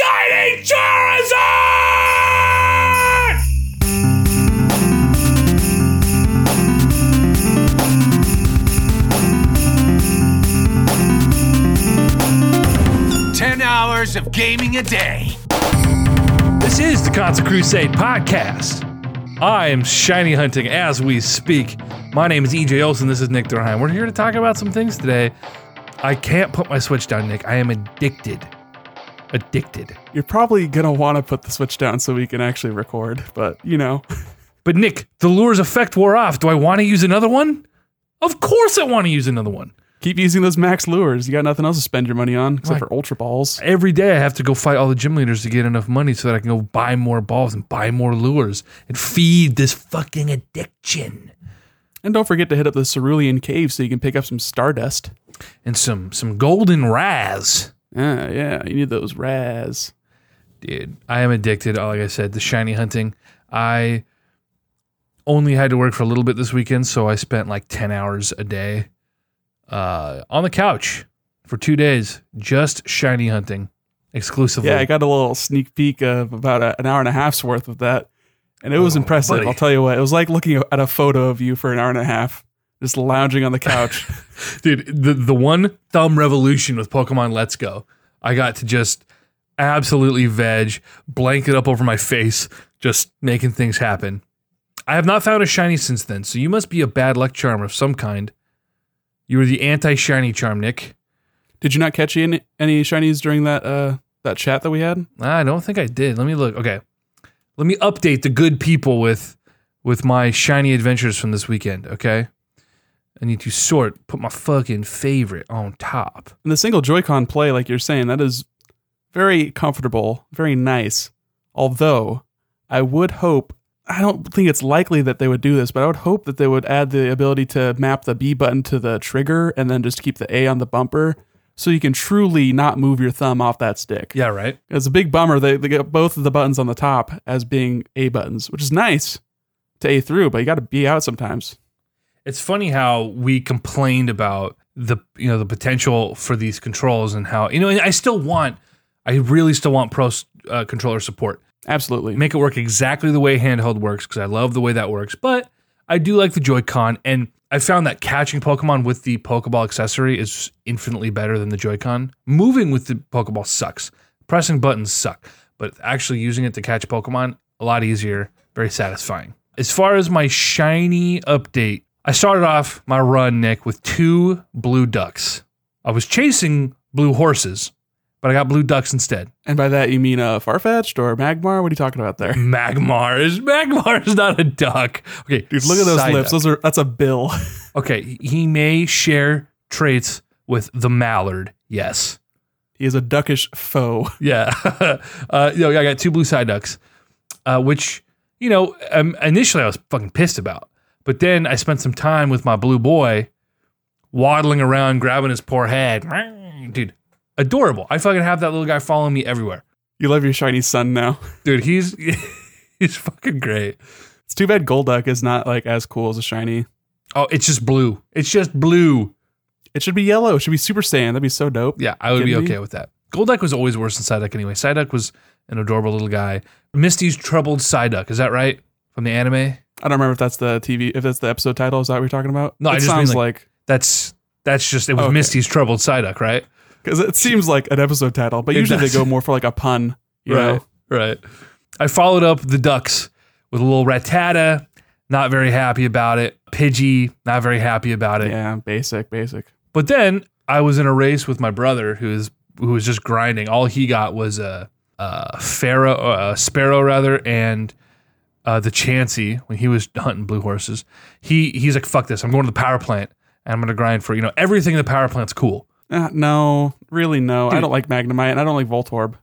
Shining Charizard! Ten hours of gaming a day. This is the Console Crusade podcast. I am shiny hunting as we speak. My name is EJ Olson. This is Nick Durheim. We're here to talk about some things today. I can't put my Switch down, Nick. I am addicted. Addicted. You're probably gonna want to put the switch down so we can actually record, but you know, But Nick, the lure's effect wore off. Do I want to use another one? Of course I want to use another one. keep using those max lures. You got nothing else to spend your money on except Right. for ultra balls. Every day I have to go fight all the gym leaders to get enough money so that I can go buy more balls and buy more lures and feed this fucking addiction. And don't forget to hit up the Cerulean Cave so you can pick up some Stardust. And some some golden raz. Yeah, yeah, you need those Raz. dude i am addicted like i said to shiny hunting i only had to work for a little bit this weekend so i spent like 10 hours a day uh, on the couch for two days just shiny hunting exclusively Yeah, I got a little sneak peek of about a, an hour and a half's worth of that, and it was impressive. Oh, buddy. I'll tell you what, it was like looking at a photo of you for an hour and a half, just lounging on the couch. dude the, the one thumb revolution with pokemon let's go i got to just absolutely veg blanket up over my face just making things happen. I have not found a shiny since then so you must be a bad luck charm of some kind. You were the anti-shiny charm nick. Did you not catch any, any shinies during that uh, that chat that we had? i don't think i did. Let me look. Okay. Let me update the good people with with my shiny adventures from this weekend okay i need to sort put my fucking favorite on top And the single Joy-Con play, like you're saying, that is very comfortable, very nice. Although I would hope, I don't think it's likely that they would do this, but I would hope that they would add the ability to map the B button to the trigger and then just keep the A on the bumper so you can truly not move your thumb off that stick. yeah right It's a big bummer. They, they get both of the buttons on the top as being A buttons, which is nice to A through, but you got to B out sometimes. It's funny how we complained about the you know the potential for these controls and how you know I still want I really still want pro uh, controller support. Absolutely. Make it work exactly the way handheld works because I love the way that works. But I do like the Joy-Con and I found that catching Pokemon with the Pokeball accessory is infinitely better than the Joy-Con. Moving with the Pokeball sucks. Pressing buttons suck, but actually using it to catch Pokemon a lot easier, very satisfying. As far as my shiny update, I started off my run, Nick, with two blue ducks. I was chasing blue horses, but I got blue ducks instead. And by that, you mean uh, Farfetch'd or Magmar? What are you talking about there? Magmar is Magmar is not a duck. Okay, Dude, look at those lips. Those are that's a bill. Okay, he may share traits with the mallard. Yes. he is a duckish foe. Yeah. uh, you know, I got two blue side ducks, uh, which you know um, initially I was fucking pissed about, but then I spent some time with my blue boy, waddling around, grabbing his poor head. Dude, adorable. I fucking have that little guy following me everywhere. You love your shiny son now. Dude, he's he's fucking great. It's too bad Golduck is not like as cool as a shiny. Oh, it's just blue. It's just blue. It should be yellow. It should be Super Saiyan. That'd be so dope. Yeah, I would be me? okay with that. Golduck was always worse than Psyduck anyway. Psyduck was an adorable little guy. Misty's troubled Psyduck. Is that right? From the anime? I don't remember if that's the TV, if that's the episode title. Is that what you're talking about? No, it I just mean, sounds like- like That's that's just it was Okay. Misty's troubled Psyduck, right? because it seems like an episode title, but It usually does. they go more for like a pun. You right. know? Right. I followed up the ducks with a little Rattata. Not very happy about it. Pidgey. Not very happy about it. Yeah, basic, basic. But then I was in a race with my brother who is who was just grinding. All he got was a, a Fearow, a Spearow rather, and uh, the Chansey when he was hunting blue horses. He he's like, fuck this. I'm going to the power plant and I'm gonna grind for you know everything in the power plant's cool. Uh, no, really, no. I don't like Magnemite and I don't like Voltorb.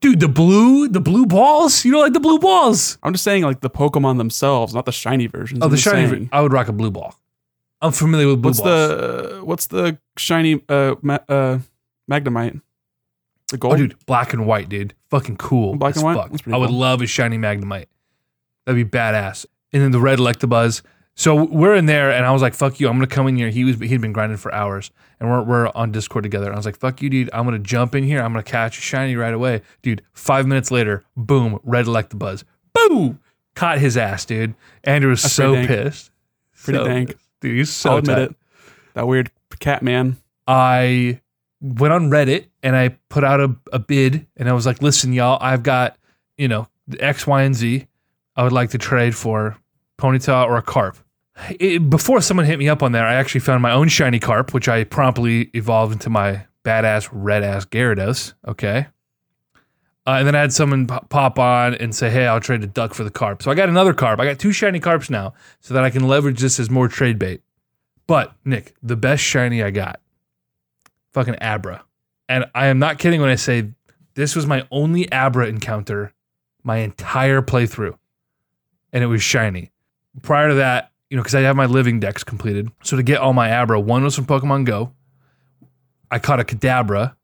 Dude, the blue, the blue balls. You don't like the blue balls? I'm just saying, like the Pokemon themselves, not the shiny versions. Oh, I'm the shiny. saying. I would rock a blue ball. I'm familiar with blue What's balls. the what's the shiny uh, ma- uh Magnemite? The gold. Oh, dude, black and white, dude. Fucking cool. Black and white? I would cool. love a shiny Magnemite. That'd be badass. And then the red Electabuzz. So we're in there, and I was like, "Fuck you! I'm gonna come in here." He was he'd been grinding for hours, and we're we're on Discord together. And I was like, "Fuck you, dude! I'm gonna jump in here. I'm gonna catch a shiny right away, dude." Five minutes later, boom, red Electabuzz, boom, caught his ass, dude. Andrew was so pretty pissed, Pretty So dank. dude. He's so I'll admit tight. it. That weird cat man. I went on Reddit and I put out a, a bid and I was like, listen, y'all, I've got, you know, X, Y, and Z. I would like to trade for Ponyta or a carp. It, before someone hit me up on there, I actually found my own shiny carp, which I promptly evolved into my badass red ass Gyarados. Okay. Uh, and then I had someone pop on and say, hey, I'll trade a duck for the carp. So I got another carp. I got two shiny carps now so that I can leverage this as more trade bait. But, Nick, the best shiny I got fucking Abra. And I am not kidding when I say this was my only Abra encounter my entire playthrough. And it was shiny. Prior to that, you know, because I have my living dex completed. So to get all my Abra, one was from Pokemon Go. I caught a Kadabra.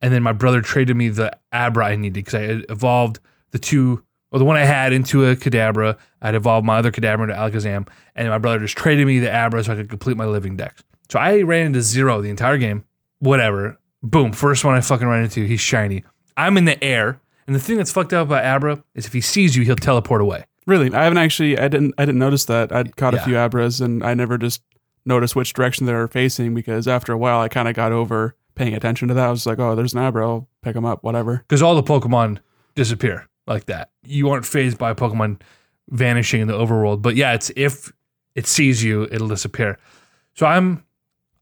And then my brother traded me the Abra I needed because I had evolved the two, or the one I had into a Kadabra. I'd evolved my other Kadabra into Alakazam. And my brother just traded me the Abra so I could complete my living dex. So I ran into zero the entire game whatever. Boom. First one I fucking ran into, he's shiny. I'm in the air. And the thing that's fucked up about Abra is if he sees you, he'll teleport away. Really, I haven't actually. I didn't. I didn't notice that. I'd caught Yeah. a few abras, and I never just noticed which direction they were facing because after a while, I kind of got over paying attention to that. I was like, oh, there's an abra. I'll pick them up. Whatever. Because all the Pokemon disappear like that. You aren't phased by Pokemon vanishing in the overworld. But yeah, it's if it sees you, it'll disappear. So I'm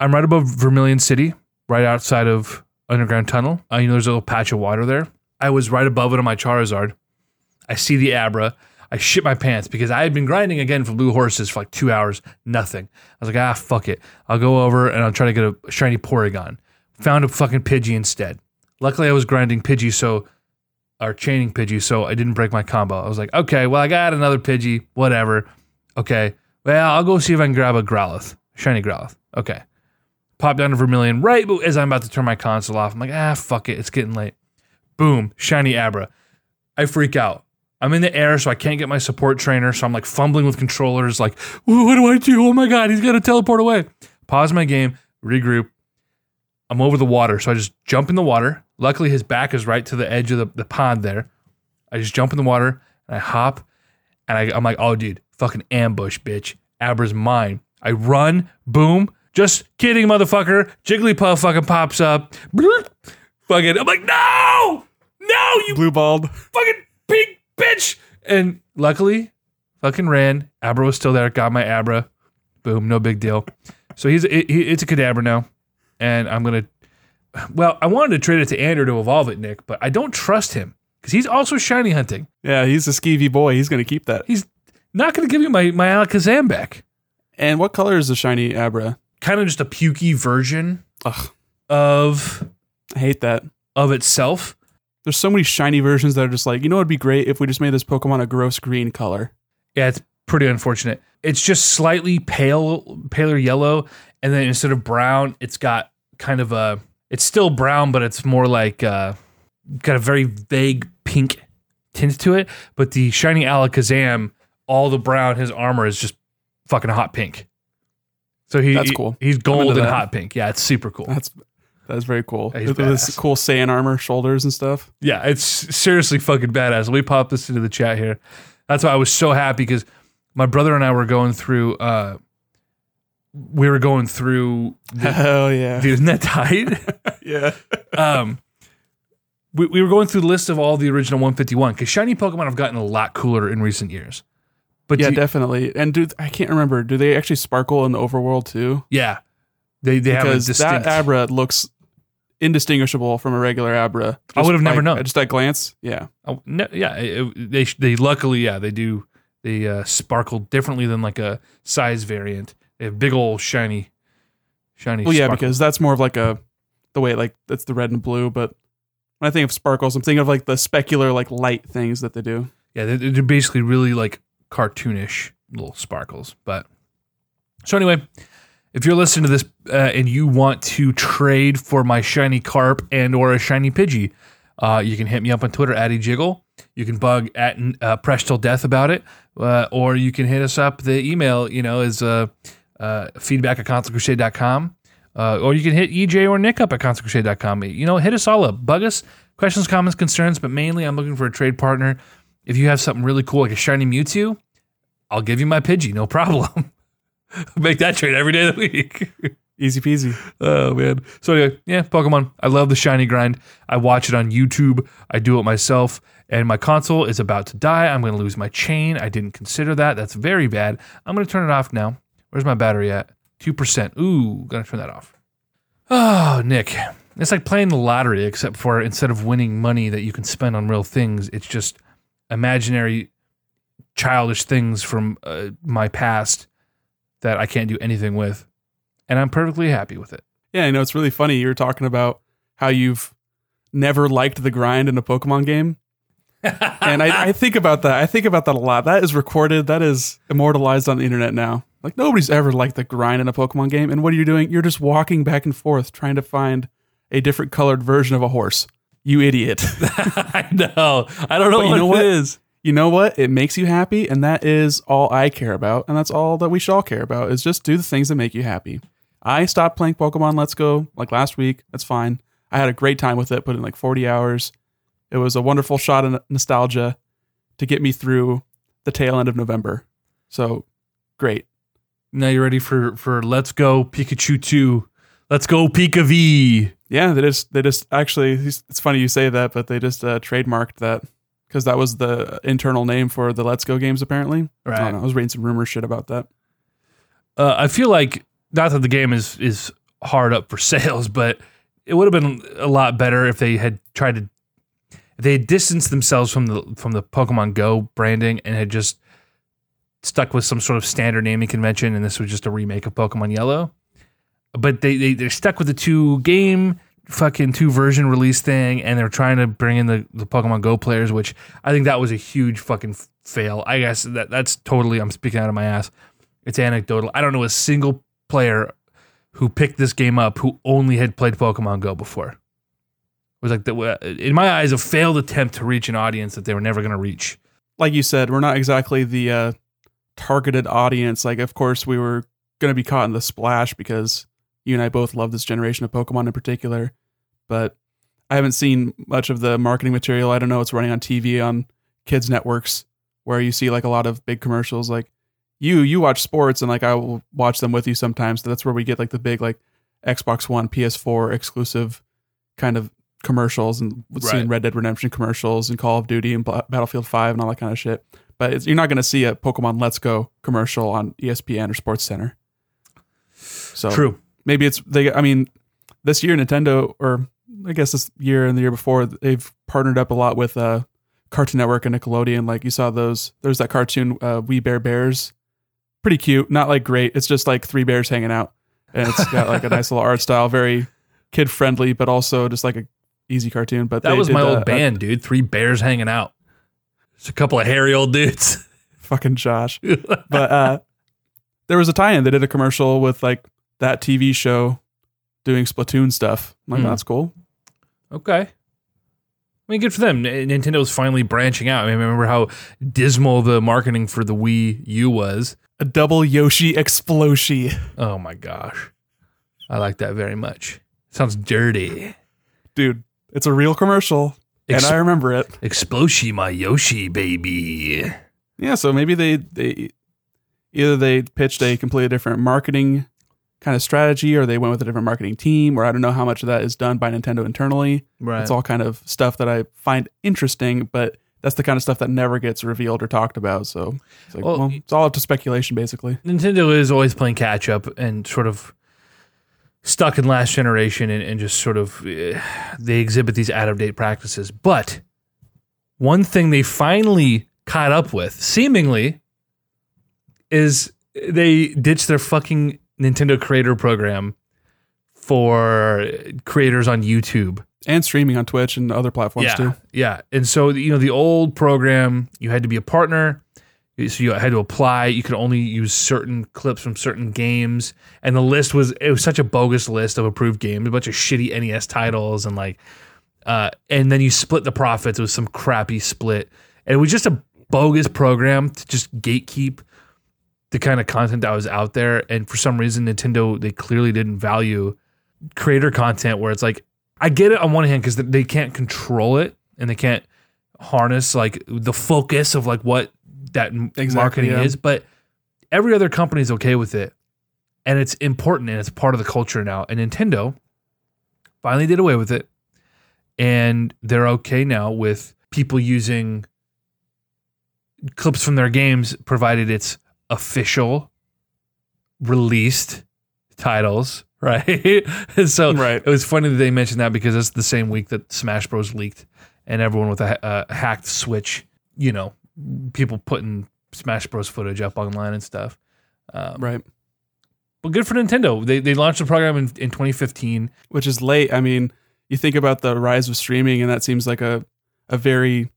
I'm right above Vermilion City, right outside of Underground Tunnel. Uh, you know, there's a little patch of water there. I was right above it on my Charizard. I see the Abra. I shit my pants because I had been grinding again for blue horses for like two hours, nothing. I was like, ah, fuck it. I'll go over and I'll try to get a shiny Porygon. Found a fucking Pidgey instead. Luckily, I was grinding Pidgey, so or chaining Pidgey, so I didn't break my combo. I was like, okay, well, I got another Pidgey, whatever. Okay, well, I'll go see if I can grab a Growlithe, shiny Growlithe. Okay, pop down to Vermilion right as I'm about to turn my console off. I'm like, ah, fuck it, it's getting late. Boom, shiny Abra. I freak out. I'm in the air, so I can't get my support trainer. So I'm like fumbling with controllers, like, what do I do? Oh my god, he's gonna teleport away. Pause my game, regroup. I'm over the water, so I just jump in the water. Luckily, his back is right to the edge of the, the pond there. I just jump in the water and I hop, and I, I'm like, oh, dude, fucking ambush, bitch. Abra's mine. I run, boom. Just kidding, motherfucker. Jigglypuff fucking pops up. Bloop. Fucking, I'm like, no, no, you Blue balled. fucking pink bitch. And luckily, fucking ran. Abra was still there. Got my Abra. Boom, no big deal. So he's it, he, it's a Kadabra now, and I'm gonna. Well, I wanted to trade it to Andrew to evolve it, Nick, but I don't trust him because he's also shiny hunting. Yeah, he's a skeevy boy. He's gonna keep that. He's not gonna give me my my Alakazam back. And what color is the shiny abra? Kind of just a pukey version Ugh, of I hate that. of itself. There's so many shiny versions that are just like, you know, it'd be great if we just made this Pokemon a gross green color. Yeah, it's pretty unfortunate. It's just slightly pale, paler yellow, and then instead of brown, it's got kind of a. It's still brown, but it's more like uh, got a very vague pink tint to it. But the shiny Alakazam, all the brown, his armor is just fucking hot pink. So he, That's he- cool. He's gold and that. hot pink. Yeah, it's super cool. That's that's very cool. He's With this badass. cool Saiyan armor, shoulders and stuff. Yeah, it's seriously fucking badass. Let me pop this into the chat here. That's why I was so happy because my brother and I were going through. uh We were going through. The, Hell yeah. Dude, isn't that tight? Yeah. um, we, we were going through the list of all the original 151 because shiny Pokemon have gotten a lot cooler in recent years. But Yeah, do- definitely. And dude, I can't remember. Do they actually sparkle in the overworld too? yeah, they they have a Because distinct. that Abra looks indistinguishable from a regular Abra. I would have never like, known. Just at glance. Yeah. Oh, no, yeah, it- it- they they luckily yeah they do they uh, sparkle differently than like a size variant. They have big old shiny, shiny. Well, yeah, sparkle. because that's more of like a the way like that's the red and blue. But when I think of sparkles, I'm thinking of like the specular like light things that they do. yeah, they're, they're basically really like cartoonish little sparkles. But so anyway, if you're listening to this uh, and you want to trade for my shiny carp and or a shiny pidgey, uh, you can hit me up on Twitter at jiggle. You can bug at uh, Press Till Death about it, uh, or you can hit us up. The email, you know, is uh, uh, feedback at consolecrusade.com. Uh, or you can hit EJ or Nick up at consolecrusade.com. You know, hit us all up. Bug us. Questions, comments, concerns, but mainly I'm looking for a trade partner. If you have something really cool like a shiny Mewtwo, I'll give you my Pidgey, no problem. Make that trade every day of the week. Easy peasy. Oh man. So anyway, yeah, Pokemon. I love the shiny grind. I watch it on YouTube. I do it myself. And my console is about to die. I'm going to lose my chain. I didn't consider that. That's very bad. I'm going to turn it off now. Where's my battery at? Two percent. Ooh, gonna turn that off. Oh, Nick. It's like playing the lottery, except for instead of winning money that you can spend on real things, it's just imaginary, childish things from uh, my past that I can't do anything with, and I'm perfectly happy with it. Yeah, I know it's really funny. You're talking about how you've never liked the grind in a Pokemon game. and I, I think about that. I think about that a lot. That is recorded. That is immortalized on the internet now. Like nobody's ever liked the grind in a Pokemon game. And what are you doing? You're just walking back and forth trying to find a different colored version of a horse. You idiot. I know. I don't know But what you know it what? is. You know what? It makes you happy, and that is all I care about, and that's all that we should all care about is just do the things that make you happy. I stopped playing Pokemon Let's Go like last week. That's fine. I had a great time with it, put in like 40 hours. It was a wonderful shot of nostalgia to get me through the tail end of November. So great. Now you're ready for for Let's Go Pikachu 2. Let's go Pika V. Yeah, they just they just actually it's funny you say that, but they just uh, trademarked that because that was the internal name for the Let's Go games apparently. I, Right. don't know, I was reading some rumor shit about that. Uh, I feel like not that the game is is hard up for sales, but it would have been a lot better if they had tried to they had distanced themselves from the from the Pokemon Go branding and had just stuck with some sort of standard naming convention and this was just a remake of Pokemon Yellow. But they, they they're stuck with the two game fucking two version release thing and they're trying to bring in the, the Pokemon Go players, which I think that was a huge fucking fail. I guess that that's totally I'm speaking out of my ass. It's anecdotal. I don't know a single player who picked this game up who only had played Pokemon Go before. It was like the in my eyes a failed attempt to reach an audience that they were never going to reach. like you said, we're not exactly the uh, targeted audience. Like, of course, we were going to be caught in the splash because you and I both love this generation of Pokemon in particular. But I haven't seen much of the marketing material. I don't know what's running on TV on kids networks where you see like a lot of big commercials. Like you, you watch sports and like I will watch them with you sometimes. That's where we get like the big like Xbox One, PS4 exclusive kind of commercials and seeing Red Dead Redemption commercials and Call of Duty and Battlefield 5 and all that kind of shit. But it's, you're not going to see a Pokemon Let's Go commercial on ESPN or Sports Center. So True. Maybe it's they. I mean, this year Nintendo, or I guess this year and the year before, they've partnered up a lot with uh, Cartoon Network and Nickelodeon. Like you saw those. There's that cartoon uh, We Bare Bears, pretty cute. Not like great. It's just like three bears hanging out, and it's got like a nice little art style, very kid friendly, but also just like a easy cartoon. But That was did, my uh, old a- band, dude. Three bears hanging out. It's a couple of hairy old dudes. fucking Josh. but uh, there was a tie-in. They did a commercial with like that TV show doing Splatoon stuff. I'm like Hmm. that's cool. Okay. I mean, good for them. Nintendo's finally branching out. I mean, remember how dismal the marketing for the Wii U was? A double Yoshi explosion. Oh my gosh. I like that very much. Sounds dirty. Dude, it's a real commercial. Ex- and I remember it. Exploshi my Yoshi, baby. Yeah, so maybe they they either they pitched a completely different marketing kind of strategy or they went with a different marketing team or I don't know how much of that is done by Nintendo internally. Right. It's all kind of stuff that I find interesting, but that's the kind of stuff that never gets revealed or talked about. So it's like, Well, well, it's all up to speculation basically. Nintendo is always playing catch up and sort of stuck in last generation and, and just sort of eh, they exhibit these out of date practices. But one thing they finally caught up with, seemingly, is they ditched their fucking Nintendo Creator Program for creators on YouTube. And streaming on Twitch and other platforms yeah, too. Yeah. And so, you know, the old program, you had to be a partner. So you had to apply. You could only use certain clips from certain games. And the list was, it was such a bogus list of approved games, a bunch of shitty NES titles and like uh, and then you split the profits. It was some crappy split, and it was just a bogus program to just gatekeep the kind of content that was out there. And for some reason, Nintendo they clearly didn't value creator content. Where it's like, I get it on one hand because they can't control it and they can't harness like the focus of like what that Exactly, marketing yeah. is, but every other company is okay with it, and it's important and it's part of the culture now. And Nintendo finally did away with it, and they're okay now with people using clips from their games, provided it's official, released titles, right? So Right. it was funny that they mentioned that because it's the same week that Smash Bros leaked, and everyone with a, a hacked Switch, you know, people putting Smash Bros footage up online and stuff. Um, Right. But good for Nintendo. They they launched the program in, in 2015. Which is late. I mean, you think about the rise of streaming, and that seems like a a very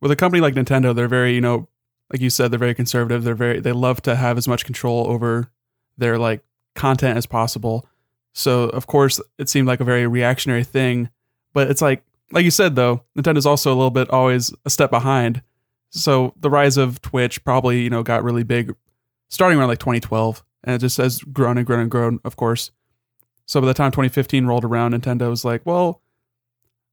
with a company like Nintendo, they're very, you know, like you said, they're very conservative. They're very they love to have as much control over their like content as possible. So of course it seemed like a very reactionary thing. But it's like like you said though, Nintendo's also a little bit always a step behind. So the rise of Twitch probably, you know, got really big starting around like 2012. And it just has grown and grown and grown, of course. So by the time 2015 rolled around, Nintendo was like, well,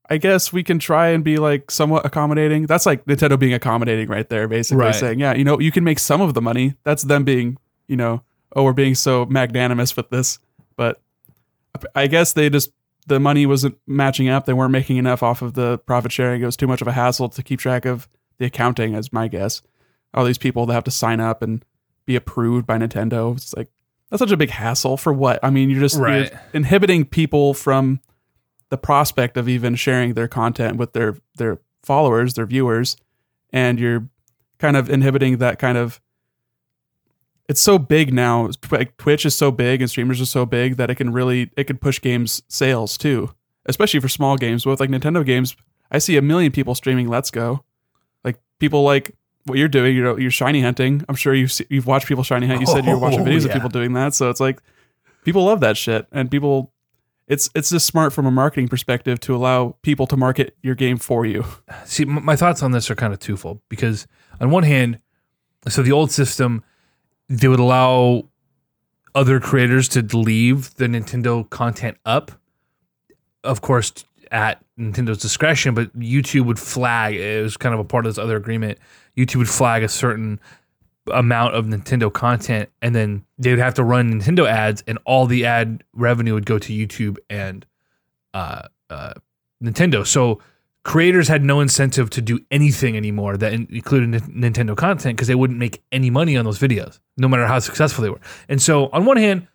I guess we can try and be like somewhat accommodating. That's like Nintendo being accommodating right there, basically Right. saying, yeah, you know, you can make some of the money. That's them being, you know, oh, we're being so magnanimous with this. But I guess they just, the money wasn't matching up. They weren't making enough off of the profit sharing. It was too much of a hassle to keep track of the accounting, as my guess. All these people that have to sign up and be approved by Nintendo. It's like, that's such a big hassle for what? I mean, you're just you're inhibiting people from the prospect of even sharing their content with their their followers, their viewers, and you're kind of inhibiting that kind of. It's so big now. Like, Twitch is so big and streamers are so big that it can really it can push games sales too, especially for small games. With like Nintendo games, I see a million people streaming Let's Go, like people like what you're doing. You know, you're shiny hunting. I'm sure you've you've watched people shiny hunt. You said you're watching Oh, videos yeah. of people doing that, so it's like people love that shit, and people it's it's just smart from a marketing perspective to allow people to market your game for you. See, my thoughts on this are kind of twofold because on one hand, so the old system, they would allow other creators to leave the Nintendo content up, of course, at Nintendo's discretion, but YouTube would flag, it was kind of a part of this other agreement. YouTube would flag a certain amount of Nintendo content, and then they would have to run Nintendo ads, and all the ad revenue would go to YouTube and uh, uh, Nintendo. So creators had no incentive to do anything anymore that included Nin- Nintendo content because they wouldn't make any money on those videos, no matter how successful they were. And so, on one hand,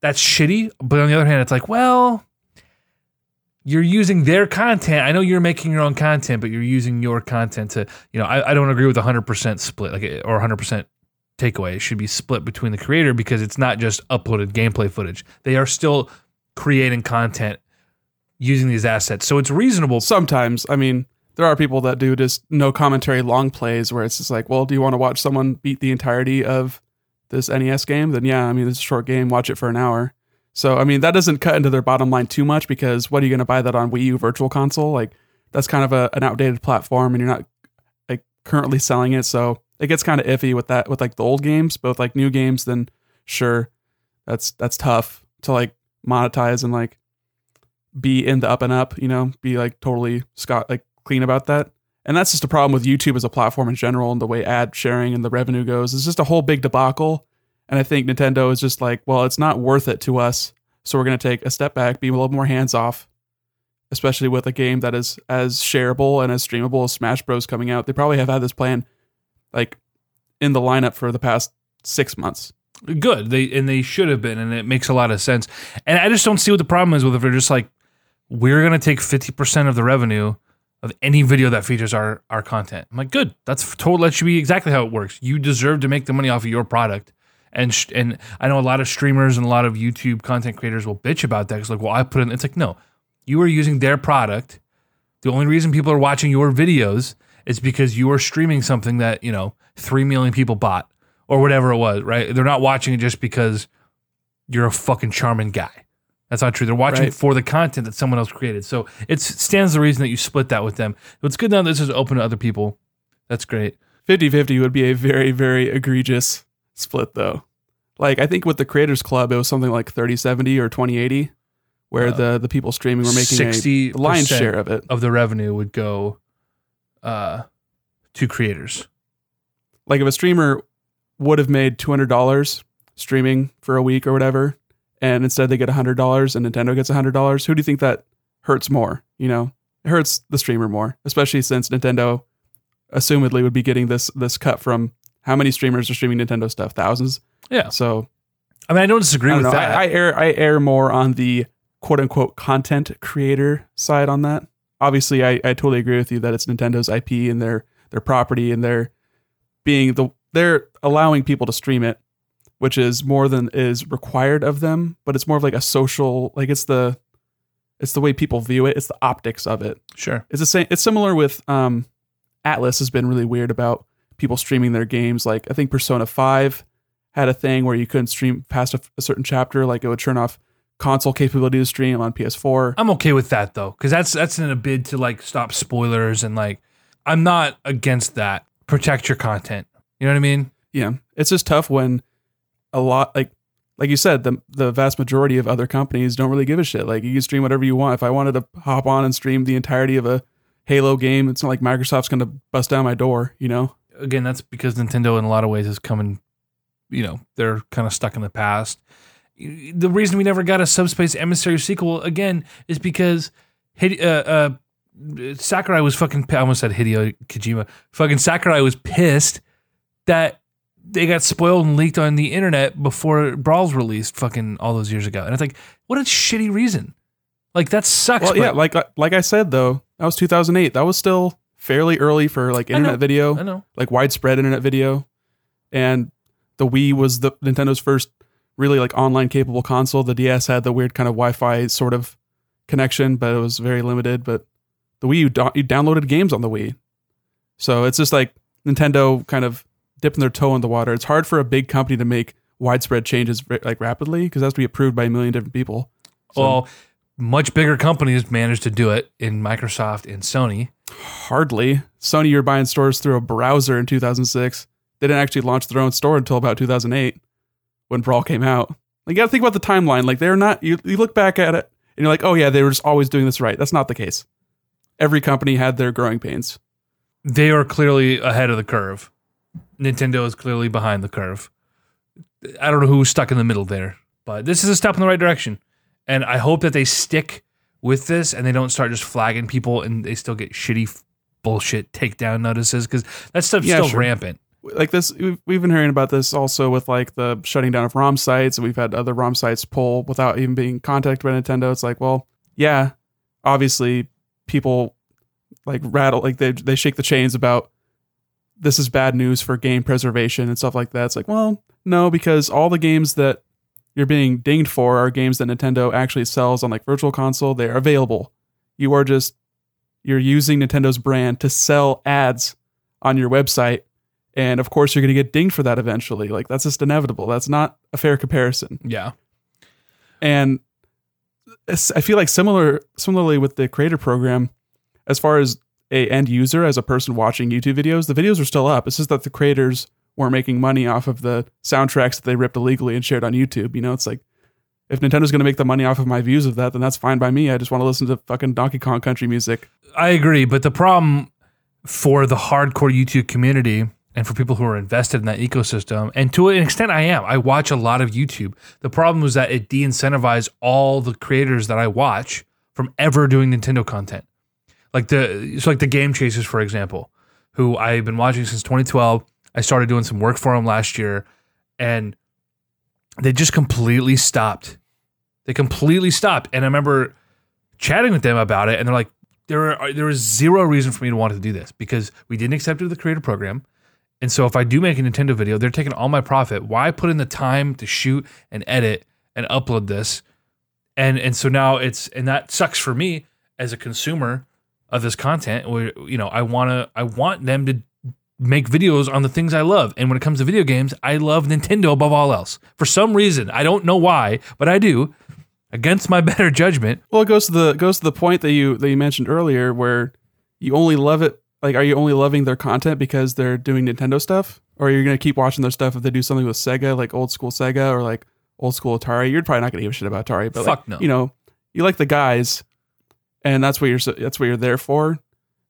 that's shitty, but on the other hand, it's like, well, you're using their content. I know you're making your own content, but you're using your content to, you know, I, I don't agree with 100% split, like, or 100% takeaway. It should be split between the creator because it's not just uploaded gameplay footage. They are still creating content using these assets. So it's reasonable. Sometimes, I mean, there are people that do just no commentary long plays where it's just like, well, do you want to watch someone beat the entirety of this NES game? Then yeah, I mean, it's a short game. Watch it for an hour. So I mean, that doesn't cut into their bottom line too much because what are you going to buy that on Wii U Virtual Console? Like that's kind of a, an outdated platform, and you're not like currently selling it. So it gets kind of iffy with that with like the old games, with like new games, then sure, that's that's tough to like monetize and like be in the up and up, you know, be like totally scot like clean about that. And that's just a problem with YouTube as a platform in general and the way ad sharing and the revenue goes. It's just a whole big debacle. And I think Nintendo is just like, well, it's not worth it to us. So we're going to take a step back, be a little more hands off, especially with a game that is as shareable and as streamable as Smash Bros. coming out. They probably have had this plan like in the lineup for the past six months. good. They and they should have been, and it makes a lot of sense. And I just don't see what the problem is with if they're just like, we're gonna take fifty percent of the revenue of any video that features our our content. I'm like, good. That's total. That should be exactly how it works. You deserve to make the money off of your product. And sh- and I know a lot of streamers and a lot of YouTube content creators will bitch about that. It's like, well, I put in. It's like, no, you are using their product. The only reason people are watching your videos is because you are streaming something that you know three million people bought or whatever it was. Right? They're not watching it just because you're a fucking charming guy. That's not true. They're watching Right. for the content that someone else created. So it stands the reason that you split that with them. What's good now this is open to other people. That's great. 50-50 would be a very very egregious split though like i think with the creators club it was something like 30-70 or 20-80 where Uh, the the people streaming were making a 60 the lion's share of it of the revenue would go uh, to creators. like if a streamer would have made $200 streaming for a week or whatever and instead they get $100 and nintendo gets $100 who do you think that hurts more you know it hurts the streamer more especially since nintendo assumedly would be getting this this cut from how many streamers are streaming nintendo stuff thousands Yeah. so I mean, I don't disagree I don't with know. that. I, I err I err more on the quote unquote content creator side on that. Obviously, I, I totally agree with you that it's Nintendo's IP and their their property and they're being the they're allowing people to stream it, which is more than is required of them. But it's more of like a social like it's the it's the way people view it. It's the optics of it. sure. It's the same. It's similar with um, Atlus has been really weird about people streaming their games. Like I think Persona Five had a thing where you couldn't stream past a, a certain chapter. Like it would turn off console capability to stream on PS4. I'm okay with that though, because that's that's in a bid to like stop spoilers and like I'm not against that. Protect your content. You know what I mean? Yeah, it's just tough when a lot like like you said the the vast majority of other companies don't really give a shit. Like you can stream whatever you want. If I wanted to hop on and stream the entirety of a Halo game, it's not like Microsoft's going to bust down my door. You know? Again, that's because Nintendo in a lot of ways is coming. You know, they're kind of stuck in the past. The reason we never got a Subspace Emissary sequel again is because Hide- uh, uh, Sakurai was fucking. I almost said Hideo Kojima. Fucking Sakurai was pissed that they got spoiled and leaked on the internet before Brawl's released fucking all those years ago. And it's like, what a shitty reason. Like that sucks. Well, yeah, like like I said though, that was 2008. That was still fairly early for like I internet video. I know. like widespread internet video and the Wii was the Nintendo's first really like online capable console. The DS had the weird kind of Wi-Fi sort of connection, but it was very limited. But the Wii, you, do- you downloaded games on the Wii, so it's just like Nintendo kind of dipping their toe in the water. It's hard for a big company to make widespread changes like rapidly because it has to be approved by a million different people. So Well, much bigger companies managed to do it in Microsoft and Sony. hardly. Sony, you're buying stores through a browser in 2006. They didn't actually launch their own store until about 2008 when Brawl came out. Like, you got to think about the timeline. Like, they're not, you, you look back at it and you're like, oh, yeah, they were just always doing this right. That's not the case. Every company had their growing pains. They are clearly ahead of the curve. Nintendo is clearly behind the curve. I don't know who's stuck in the middle there, but this is a step in the right direction. And I hope that they stick with this and they don't start just flagging people and they still get shitty bullshit takedown notices because that stuff's Yeah, still sure. rampant. Like this, we've, we've been hearing about this also with like the shutting down of ROM sites, and we've had other ROM sites pull without even being contacted by Nintendo. It's like, well, yeah, obviously people like rattle, like they they shake the chains about this is bad news for game preservation and stuff like that. It's like, well, no, because all the games that you're being dinged for are games that Nintendo actually sells on like Virtual Console. They are available. You are just you're using Nintendo's brand to sell ads on your website and of course, you're going to get dinged for that eventually. Like, that's just inevitable. That's not a fair comparison. Yeah. And I feel like similar, similarly with the creator program, as far as a end user, as a person watching YouTube videos, the videos are still up. It's just that the creators weren't making money off of the soundtracks that they ripped illegally and shared on YouTube. You know, it's like if Nintendo's going to make the money off of my views of that, then that's fine by me. I just want to listen to fucking Donkey Kong country music. I agree, but the problem for the hardcore YouTube community and for people who are invested in that ecosystem, and to an extent, I am. I watch a lot of YouTube. The problem was that it de-incentivized all the creators that I watch from ever doing Nintendo content. Like the it's like the Game Chasers, for example, who I've been watching since 2012. I started doing some work for them last year, and they just completely stopped. They completely stopped, and I remember chatting with them about it, and they're like, there are, there is zero reason for me to want to do this because we didn't accept it to the creator program. And so if I do make a Nintendo video, they're taking all my profit. Why put in the time to shoot and edit and upload this? And and so now it's and that sucks for me as a consumer of this content where you know I want to I want them to make videos on the things I love. And when it comes to video games, I love Nintendo above all else. For some reason, I don't know why, but I do. against my better judgment. Well, it goes to the goes to the point that you that you mentioned earlier, where you only love it. Like, are you only loving their content because they're doing Nintendo stuff, or are you gonna keep watching their stuff if they do something with Sega, like old school Sega or like old school Atari? You're probably not gonna give a shit about Atari, but Fuck like, no. you know, you like the guys, and that's what you're that's what you're there for.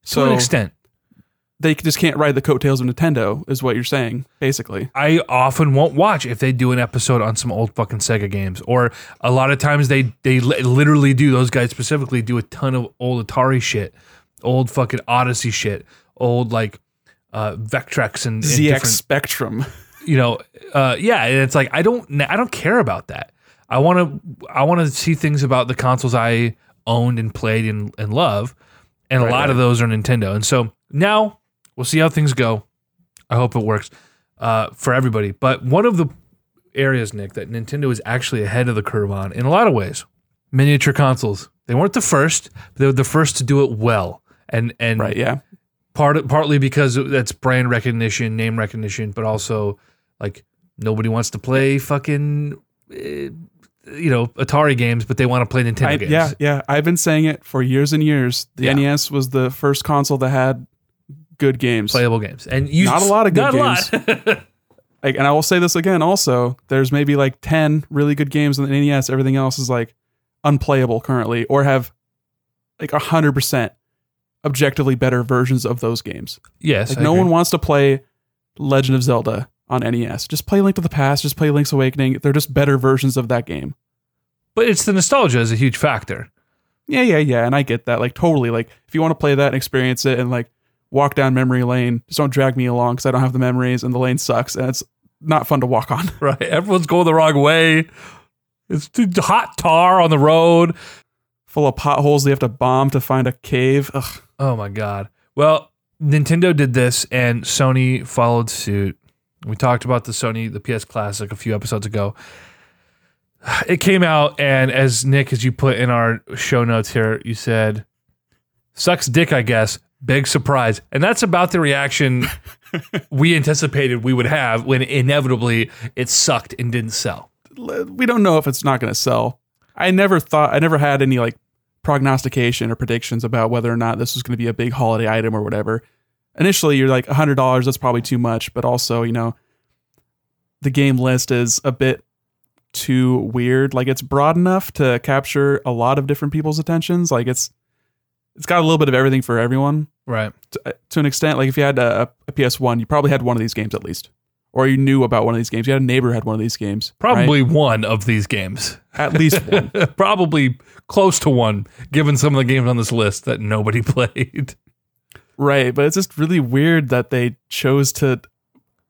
So To an extent, they just can't ride the coattails of Nintendo, is what you're saying, basically. I often won't watch if they do an episode on some old fucking Sega games, or a lot of times they they literally do. Those guys specifically do a ton of old Atari shit, old fucking Odyssey shit, old like uh Vectrex and, and ZX Spectrum. you know, uh, yeah, and it's like I don't, I don't care about that. I want to, I want to see things about the consoles I owned and played and, and love, and a Right, lot of those are Nintendo. And so now we'll see how things go. I hope it works uh, for everybody. But one of the areas, Nick, that Nintendo is actually ahead of the curve on in a lot of ways, miniature consoles. They weren't the first, but they were the first to do it well. And and Right, yeah. part partly because that's brand recognition, name recognition, but also like nobody wants to play fucking eh, you know Atari games, but they want to play Nintendo I, games. yeah, yeah. I've been saying it for years and years. The Yeah. NES was the first console that had good games. playable games, and you Not a lot of good not a lot. Like, and I will say this again also. There's maybe like 10 really good games on the NES. Everything else is like unplayable currently or have like 100% objectively better versions of those games. yes, Like no agree. one wants to play Legend of Zelda on NES. Just play Link to the Past, just play Link's Awakening. They're just better versions of that game. but it's the nostalgia is a huge factor. Yeah, yeah, yeah. And I get that. Like, totally. Like, if you want to play that and experience it and like walk down memory lane, just don't drag me along because I don't have the memories and the lane sucks and it's not fun to walk on. Right, everyone's going the wrong way. It's too hot tar on the road. Full of potholes they have to bomb to find a cave. Ugh. Oh my god. Well, Nintendo did this and Sony followed suit. We talked about the Sony the PS Classic a few episodes ago. It came out and as Nick as you put in our show notes here, you said sucks dick I guess. Big surprise. And that's about the reaction we anticipated we would have when inevitably it sucked and didn't sell. we don't know if it's not going to sell. I never thought, I never had any like prognostication or predictions about whether or not this was going to be a big holiday item or whatever. Initially, you're like $100, that's probably too much, but also, you know, the game list is a bit too weird. Like it's broad enough to capture a lot of different people's attentions. Like it's, it's got a little bit of everything for everyone Right. to, to an extent. Like if you had a, a PS1, you probably had one of these games at least, or you knew about one of these games. You had a neighbor had one of these games. right? Probably one of these games. at least one. Probably close to one, given some of the games on this list that nobody played. Right, but it's just really weird that they chose to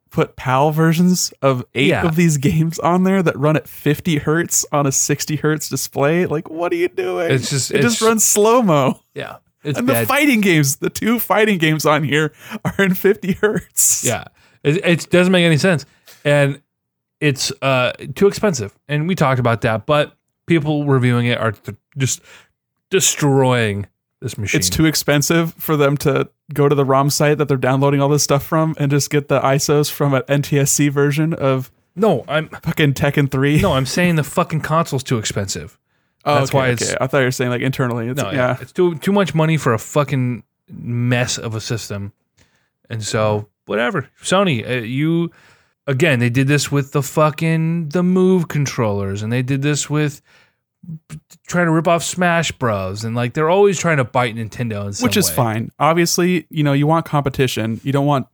put PAL versions of eight Yeah. of these games on there that run at 50 hertz on a 60 hertz display. Like, what are you doing? It's just- it just runs slow mo. Yeah. It's And bad. the fighting games, the two fighting games on here are in 50 hertz. yeah. It, it doesn't make any sense. And it's uh, too expensive. And we talked about that, but people reviewing it are th- just destroying this machine. It's too expensive for them to go to the ROM site that they're downloading all this stuff from and just get the ISOs from an NTSC version of no, I'm fucking Tekken 3. no, I'm saying the fucking console's too expensive. Oh, that's okay, why it's- okay. I thought you were saying like internally. It's, No, yeah. yeah. It's too too much money for a fucking mess of a system. And so, whatever. Sony, uh, you again, they did this with the fucking the Move controllers and they did this with trying to rip off Smash Bros and like they're always trying to bite Nintendo in some which is way. fine. Obviously, you know, you want competition. You don't want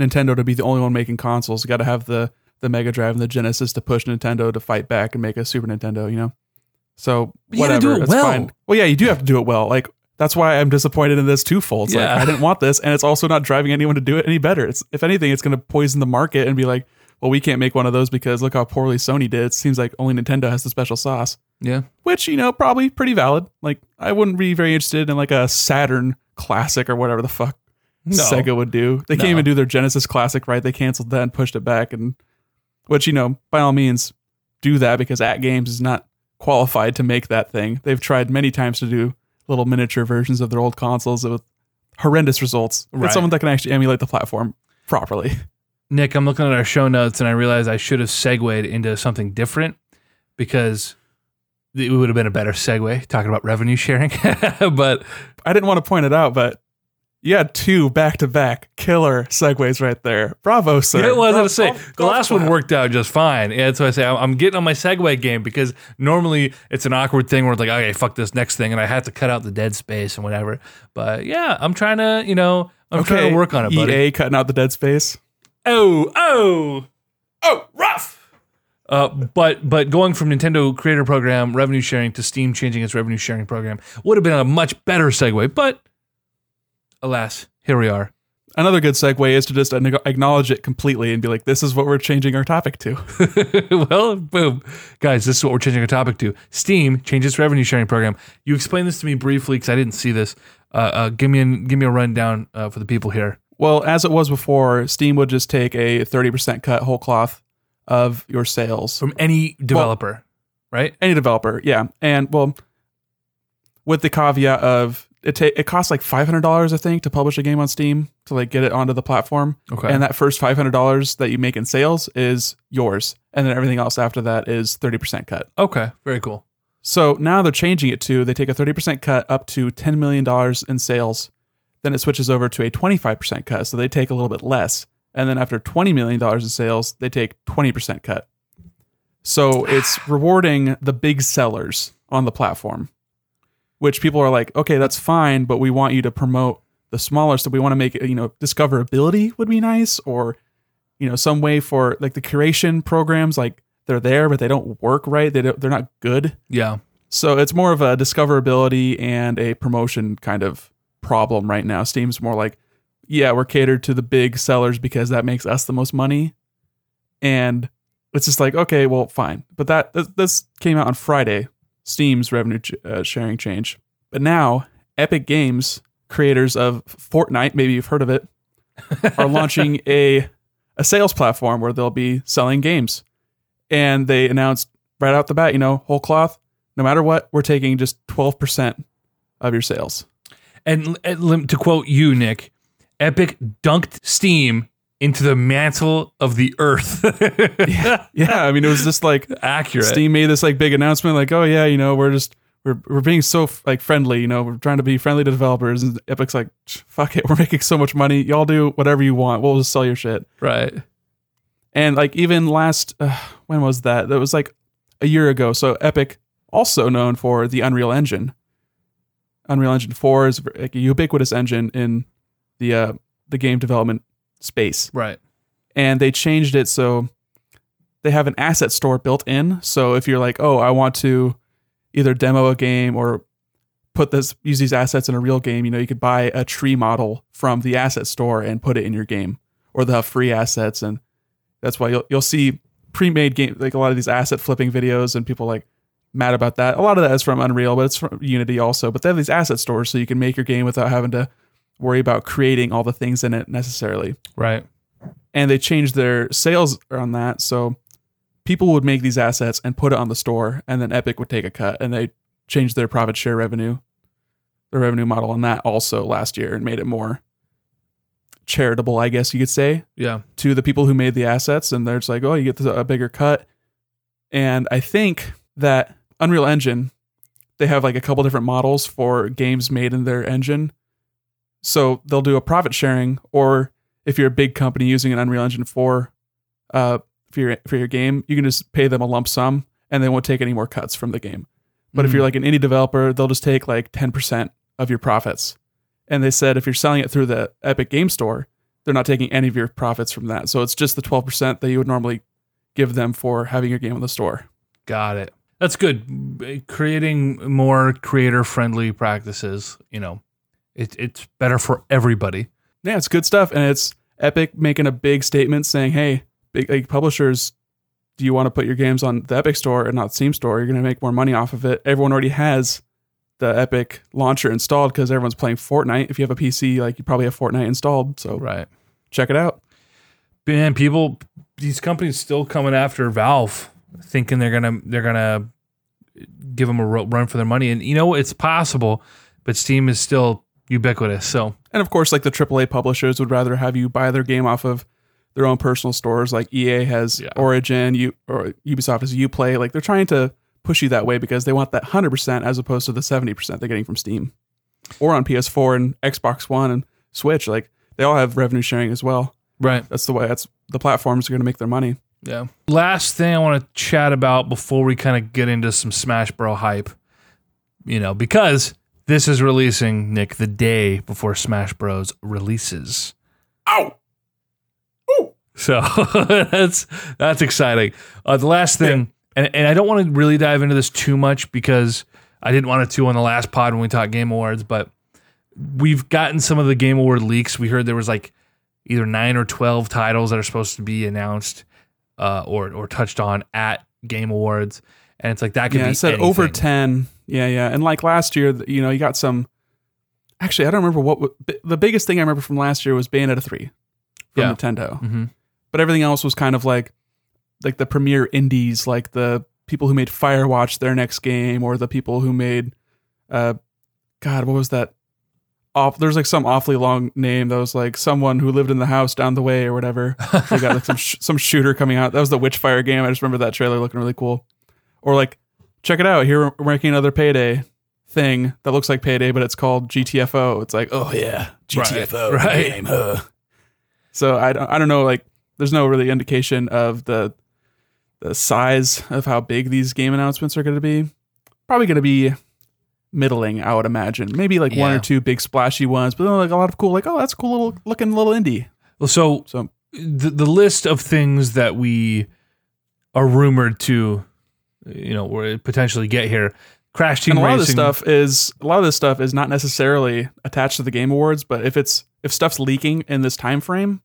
Nintendo to be the only one making consoles. You got to have the the Mega Drive and the Genesis to push Nintendo to fight back and make a Super Nintendo. You know, so But you whatever. do it it's well. fine. Well, yeah, you do have to do it well. Like that's why I'm disappointed in this twofold. It's Yeah. like I didn't want this, and it's also not driving anyone to do it any better. It's if anything, it's going to poison the market and be like, well, we can't make one of those because look how poorly Sony did. It seems like only Nintendo has the special sauce Yeah. which you know probably pretty valid. Like I wouldn't be very interested in like a Saturn classic or whatever the fuck No. Sega would do. They No. can't even do their Genesis classic right. They canceled that and pushed it back, and which you know by all means do that because AtGames is not qualified to make that thing. They've tried many times to do little miniature versions of their old consoles with horrendous results. Right. It's someone that can actually emulate the platform properly. Nick, I'm looking at our show notes and I realized I should have segued into something different because it would have been a better segue talking about revenue sharing. but I didn't want to point it out, but you had two back to back killer segues right there. Bravo, sir. it was Bra- going to say golf- the golf last one worked out just fine. and so I say I'm, I'm getting on my segue game because normally it's an awkward thing where it's like, okay, fuck this next thing, and I have to cut out the dead space and whatever. But yeah, I'm trying to, you know, I'm trying to work on it, buddy. EA cutting out the dead space. Oh, oh. Oh, rough. Uh, but but going from Nintendo Creator Program revenue sharing to Steam changing its revenue sharing program would have been a much better segue. But alas, here we are. Another good segue is to just acknowledge it completely and be like, this is what we're changing our topic to. well, boom, guys, this is what we're changing our topic to. Steam changes revenue sharing program. You explained this to me briefly because I didn't see this. Uh, uh, give me an, give me a rundown uh, for the people here. Well, as it was before, Steam would just take a 30% cut whole cloth of your sales. From any developer, right? Any developer, yeah. And well, with the caveat of it, ta- it costs like $500, I think, to publish a game on Steam to like get it onto the platform. Okay. And that first $500 that you make in sales is yours. And then everything else after that is 30% cut. Okay, very cool. So now they're changing it to they take a 30% cut up to $10 million in sales. Then it switches over to a 25% cut. So they take a little bit less. And then after $20 million in sales, they take 20% cut. So it's rewarding the big sellers on the platform, which people are like, okay, that's fine, but we want you to promote the smaller stuff. We want to make it, you know, discoverability would be nice or, you know, some way for like the curation programs, like they're there, but they don't work right. They don't, they're not good. Yeah. So it's more of a discoverability and a promotion kind of problem right now. Steam's more like, yeah, we're catered to the big sellers because that makes us the most money. And it's just like, okay, well, fine. But that this, this came out on Friday, Steam's revenue ch- uh, sharing change. But now, Epic Games, creators of Fortnite, maybe you've heard of it, are launching a a sales platform where they'll be selling games. And they announced right out the bat, you know, whole cloth, no matter what, we're taking just 12% of your sales. And, and to quote you, Nick, Epic dunked Steam into the mantle of the earth. Yeah, yeah, I mean, it was just like Accurate. Steam made this like big announcement, like, oh yeah, you know, we're just we're we're being so like friendly, you know, we're trying to be friendly to developers, and Epic's like, fuck it, we're making so much money, y'all do whatever you want, we'll just sell your shit. Right. And like even last, uh, when was that? That was like a year ago. So Epic, also known for the Unreal Engine. Unreal Engine Four is like a ubiquitous engine in the uh, the game development space. Right. and they changed it so they have an asset store built in. So if you're like, oh, I want to either demo a game or put this use these assets in a real game, you know, you could buy a tree model from the asset store and put it in your game, or they'll have free assets, and that's why you'll you'll see pre-made game like a lot of these asset flipping videos and people like mad about that. A lot of that is from Unreal, but it's from Unity also. But they have these asset stores so you can make your game without having to worry about creating all the things in it necessarily Right. and they changed their sales on that. So people would make these assets and put it on the store, and then Epic would take a cut, and they changed their profit share revenue, the revenue model on that also last year, and made it more charitable, I guess you could say, Yeah. to the people who made the assets. And they're just like, oh, you get a bigger cut. And I think that Unreal Engine, they have like a couple different models for games made in their engine. So they'll do a profit sharing, or if you're a big company using an Unreal Engine 4 uh, for your for your game, you can just pay them a lump sum and they won't take any more cuts from the game. But if Mhm. you're like an indie developer, they'll just take like 10% of your profits. And they said if you're selling it through the Epic Game Store, they're not taking any of your profits from that. So it's just the 12% that you would normally give them for having your game in the store. Got it. That's good. Creating more creator friendly practices, you know, it, it's better for everybody. Yeah, it's good stuff. And it's Epic making a big statement saying, hey, big like, publishers, do you want to put your games on the Epic store and not Steam store? You're going to make more money off of it. Everyone already has the Epic launcher installed because everyone's playing Fortnite. If you have a PC, like you probably have Fortnite installed. So Right. check it out. Man, people, these companies still coming after Valve, thinking they're gonna they're gonna give them a run for their money, and you know it's possible, but Steam is still ubiquitous. So And of course, like the AAA publishers would rather have you buy their game off of their own personal stores. Like EA has Yeah. Origin, you or Ubisoft has UPlay. Like they're trying to push you that way because they want that 100% as opposed to the 70% they're getting from Steam or on PS4 and Xbox One and Switch. Like they all have revenue sharing as well. Right. That's the way that's the platforms are going to make their money. Yeah. Last thing I want to chat about before we kind of get into some Smash Bro hype, you know, because this is releasing Nick the day before Smash Bros releases. Ow! So that's that's exciting. Uh, the last thing, and, and I don't want to really dive into this too much because I didn't want to on the last pod when we talked Game Awards, but we've gotten some of the Game Award leaks. We heard there was like either nine or twelve titles that are supposed to be announced uh, or or touched on at Game Awards, and it's like that could Yeah, be it said anything. over 10. Yeah, yeah. And like last year, you know, you got some. Actually, I don't remember what the biggest thing I remember from last year was Bayonetta 3 from Yeah. Nintendo. Mhm. But everything else was kind of like like the premier indies, like the people who made Firewatch their next game, or the people who made uh God, what was that? Off there's like some awfully long name that was like someone who lived in the house down the way or whatever. they got like some sh- some shooter coming out. That was the Witchfire game. I just remember that trailer looking really cool. Or like, check it out. Here we're making another Payday thing that looks like Payday, but it's called GTFO. It's like, oh yeah, GTFO Right, right. game. Huh. So I don't, I don't know. Like, there's no really indication of the the size of how big these game announcements are going to be. Probably going to be middling, I would imagine. Maybe like one or two big splashy ones, but then like a lot of cool, like oh, that's a cool little looking little indie. Well, so So the the list of things that we are rumored to, you know, or potentially get here. Crash Team and a lot Racing. of this stuff is a lot of this stuff is not necessarily attached to the game awards but if it's if stuff's leaking in this time frame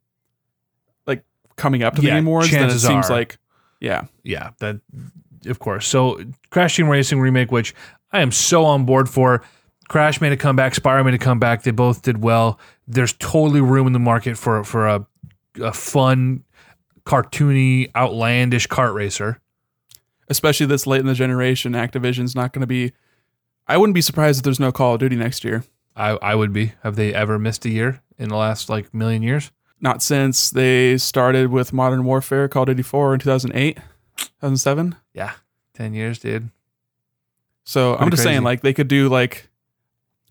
like coming up to the Yeah, game awards then it seems are. like yeah yeah, that of course. So Crash Team Racing remake, which I am so on board for. Crash made a comeback. Spyro made a comeback. They both did well. There's totally room in the market for for a, a fun, cartoony, outlandish kart racer. Especially this late in the generation activision's not going to be i wouldn't be surprised if there's no call of duty next year I I would be. Have they ever missed a year in the last like million years? not since they started with modern warfare call of duty 4 in 2008 2007 Yeah, ten years, dude. So I'm just crazy. saying, like, they could do like,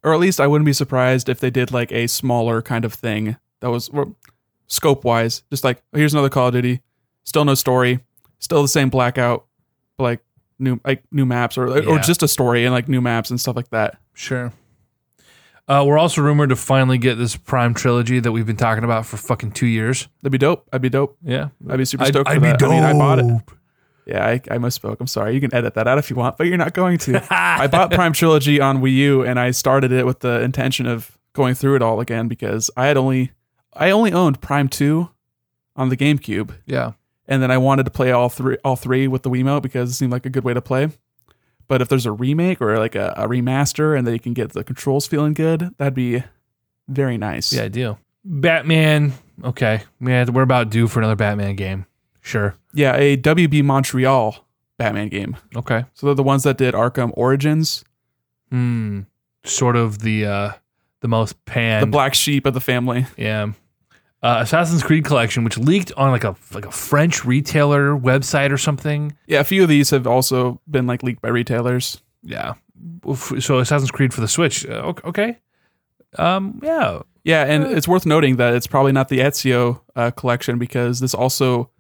or at least I wouldn't be surprised if they did like a smaller kind of thing that was scope wise, just like oh, here's another Call of Duty, still no story, still the same blackout, like new like new maps or or Yeah. just a story and like new maps and stuff like that. Sure. Uh, we're also rumored to finally get this Prime trilogy that we've been talking about for fucking two years. That'd be dope. I'd be dope. Yeah, I'd be super stoked I'd for be that. I mean, I bought it. Yeah, I, I misspoke. I'm sorry. You can edit that out if you want, but you're not going to. I bought Prime Trilogy on Wii U and I started it with the intention of going through it all again because I had only I only owned Prime 2 on the GameCube Yeah, and then I wanted to play all three all three with the Wiimote because it seemed like a good way to play. But if there's a remake or like a, a remaster and they can get the controls feeling good, that'd be very nice. yeah, I do. Batman. Okay, yeah, we're about due for another Batman game. Sure. Yeah, a WB Montreal Batman game. Okay. So they're the ones that did Arkham Origins, Hmm. Sort of the uh the most pan. the black sheep of the family. Yeah. Uh, Assassin's Creed collection, which leaked on like a like a French retailer website or something. Yeah, a few of these have also been like leaked by retailers. Yeah. So Assassin's Creed for the Switch. Uh, ok- okay. Um. Yeah. Yeah, and it's worth noting that it's probably not the Ezio uh, collection because this also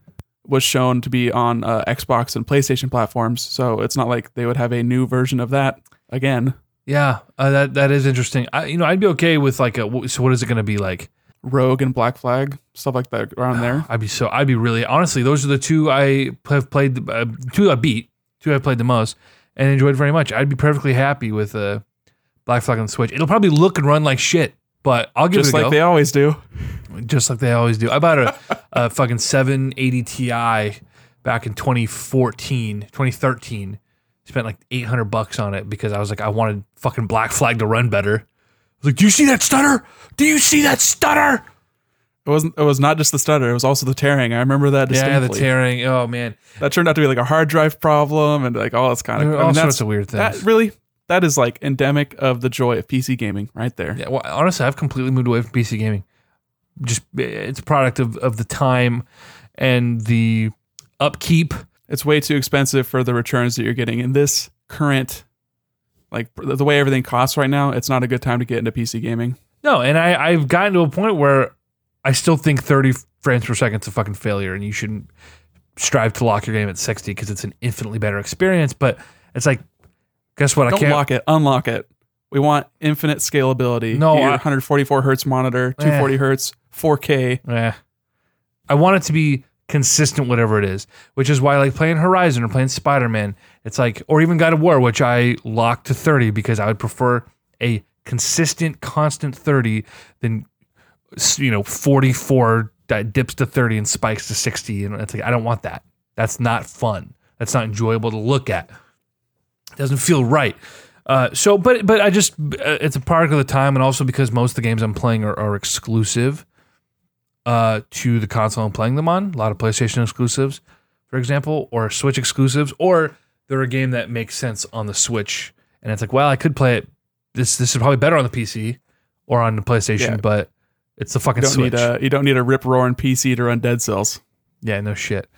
was shown to be on uh, Xbox and PlayStation platforms. So it's not like they would have a new version of that again. Yeah. Uh, that that is interesting. I, you know, I'd be okay with like a. So what is it going to be like? Rogue and Black Flag, stuff like that around there. I'd be so. I'd be really honestly. Those are the two I have played. Uh, two I beat. Two I played the most and enjoyed very much. I'd be perfectly happy with uh, Black Flag on the Switch. It'll probably look and run like shit, but I'll give Just it a like go. they always do. just like they always do. I bought a, a fucking 780 Ti back in 2014, 2013. Spent like 800 bucks on it because I was like, I wanted fucking Black Flag to run better. I was like, do you see that stutter? Do you see that stutter? It wasn't. It was not just the stutter. It was also the tearing. I remember that distinctly. Yeah, distinctly. the tearing. Oh man, that turned out to be like a hard drive problem and like all this kind of were I mean, sorts that's- of weird thing. That really, that is like endemic of the joy of PC gaming, right there. Yeah, well, honestly, I've completely moved away from PC gaming. Just it's a product of, of the time and the upkeep. It's way too expensive for the returns that you're getting in this current, like the way everything costs right now. It's not a good time to get into PC gaming. No, and I, I've gotten to a point where I still think 30 frames per second is a fucking failure, and you shouldn't strive to lock your game at 60 because it's an infinitely better experience. But it's like, guess what? I Don't can't. lock it. Unlock it. We want infinite scalability. No, I- 144 hertz monitor, 240 hertz, 4K. Eh. I want it to be consistent, whatever it is, which is why like playing Horizon or playing Spider Man. It's like, or even God of War, which I locked to 30 because I would prefer a consistent, constant 30 than, you know, 44 that dips to 30 and spikes to 60. And it's like, I don't want that. That's not fun. That's not enjoyable to look at. It doesn't feel right. Uh, so, but but I just uh, it's a product of the time, and also because most of the games I'm playing are, are exclusive uh, to the console I'm playing them on. A lot of PlayStation exclusives, for example, or Switch exclusives, or they're a game that makes sense on the Switch. And it's like, well, I could play it. This this is probably better on the PC or on the PlayStation, Yeah. but it's the fucking You don't Switch. a you don't need a rip roaring PC to run Dead Cells. yeah, no shit.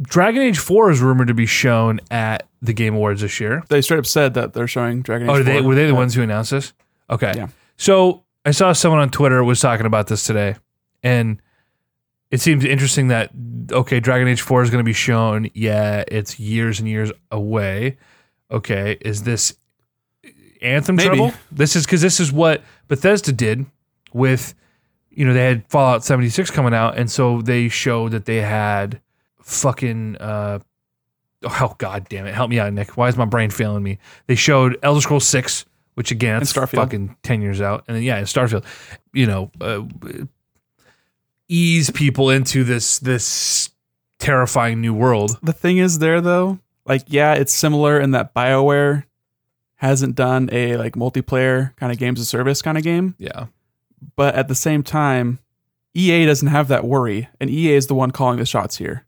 Dragon Age 4 is rumored to be shown at the Game Awards this year. They straight up said that they're showing Dragon Age. Oh, they 4. were they the ones who announced this? Okay. Yeah. So I saw someone on Twitter was talking about this today, and it seems interesting that okay, Dragon Age Four is going to be shown. Yeah, it's years and years away. Okay, is this Anthem Maybe. trouble? This is because this is what Bethesda did with, you know, they had Fallout seventy six coming out, and so they showed that they had fucking. uh Oh god damn it! Help me out, Nick. Why is my brain failing me? They showed Elder Scrolls Six, which again, it's fucking ten years out, and then yeah, Starfield. You know, uh, ease people into this this terrifying new world. The thing is there though, like yeah, it's similar in that BioWare hasn't done a like multiplayer kind of games of service kind of game, Yeah, but at the same time, EA doesn't have that worry, and EA is the one calling the shots here.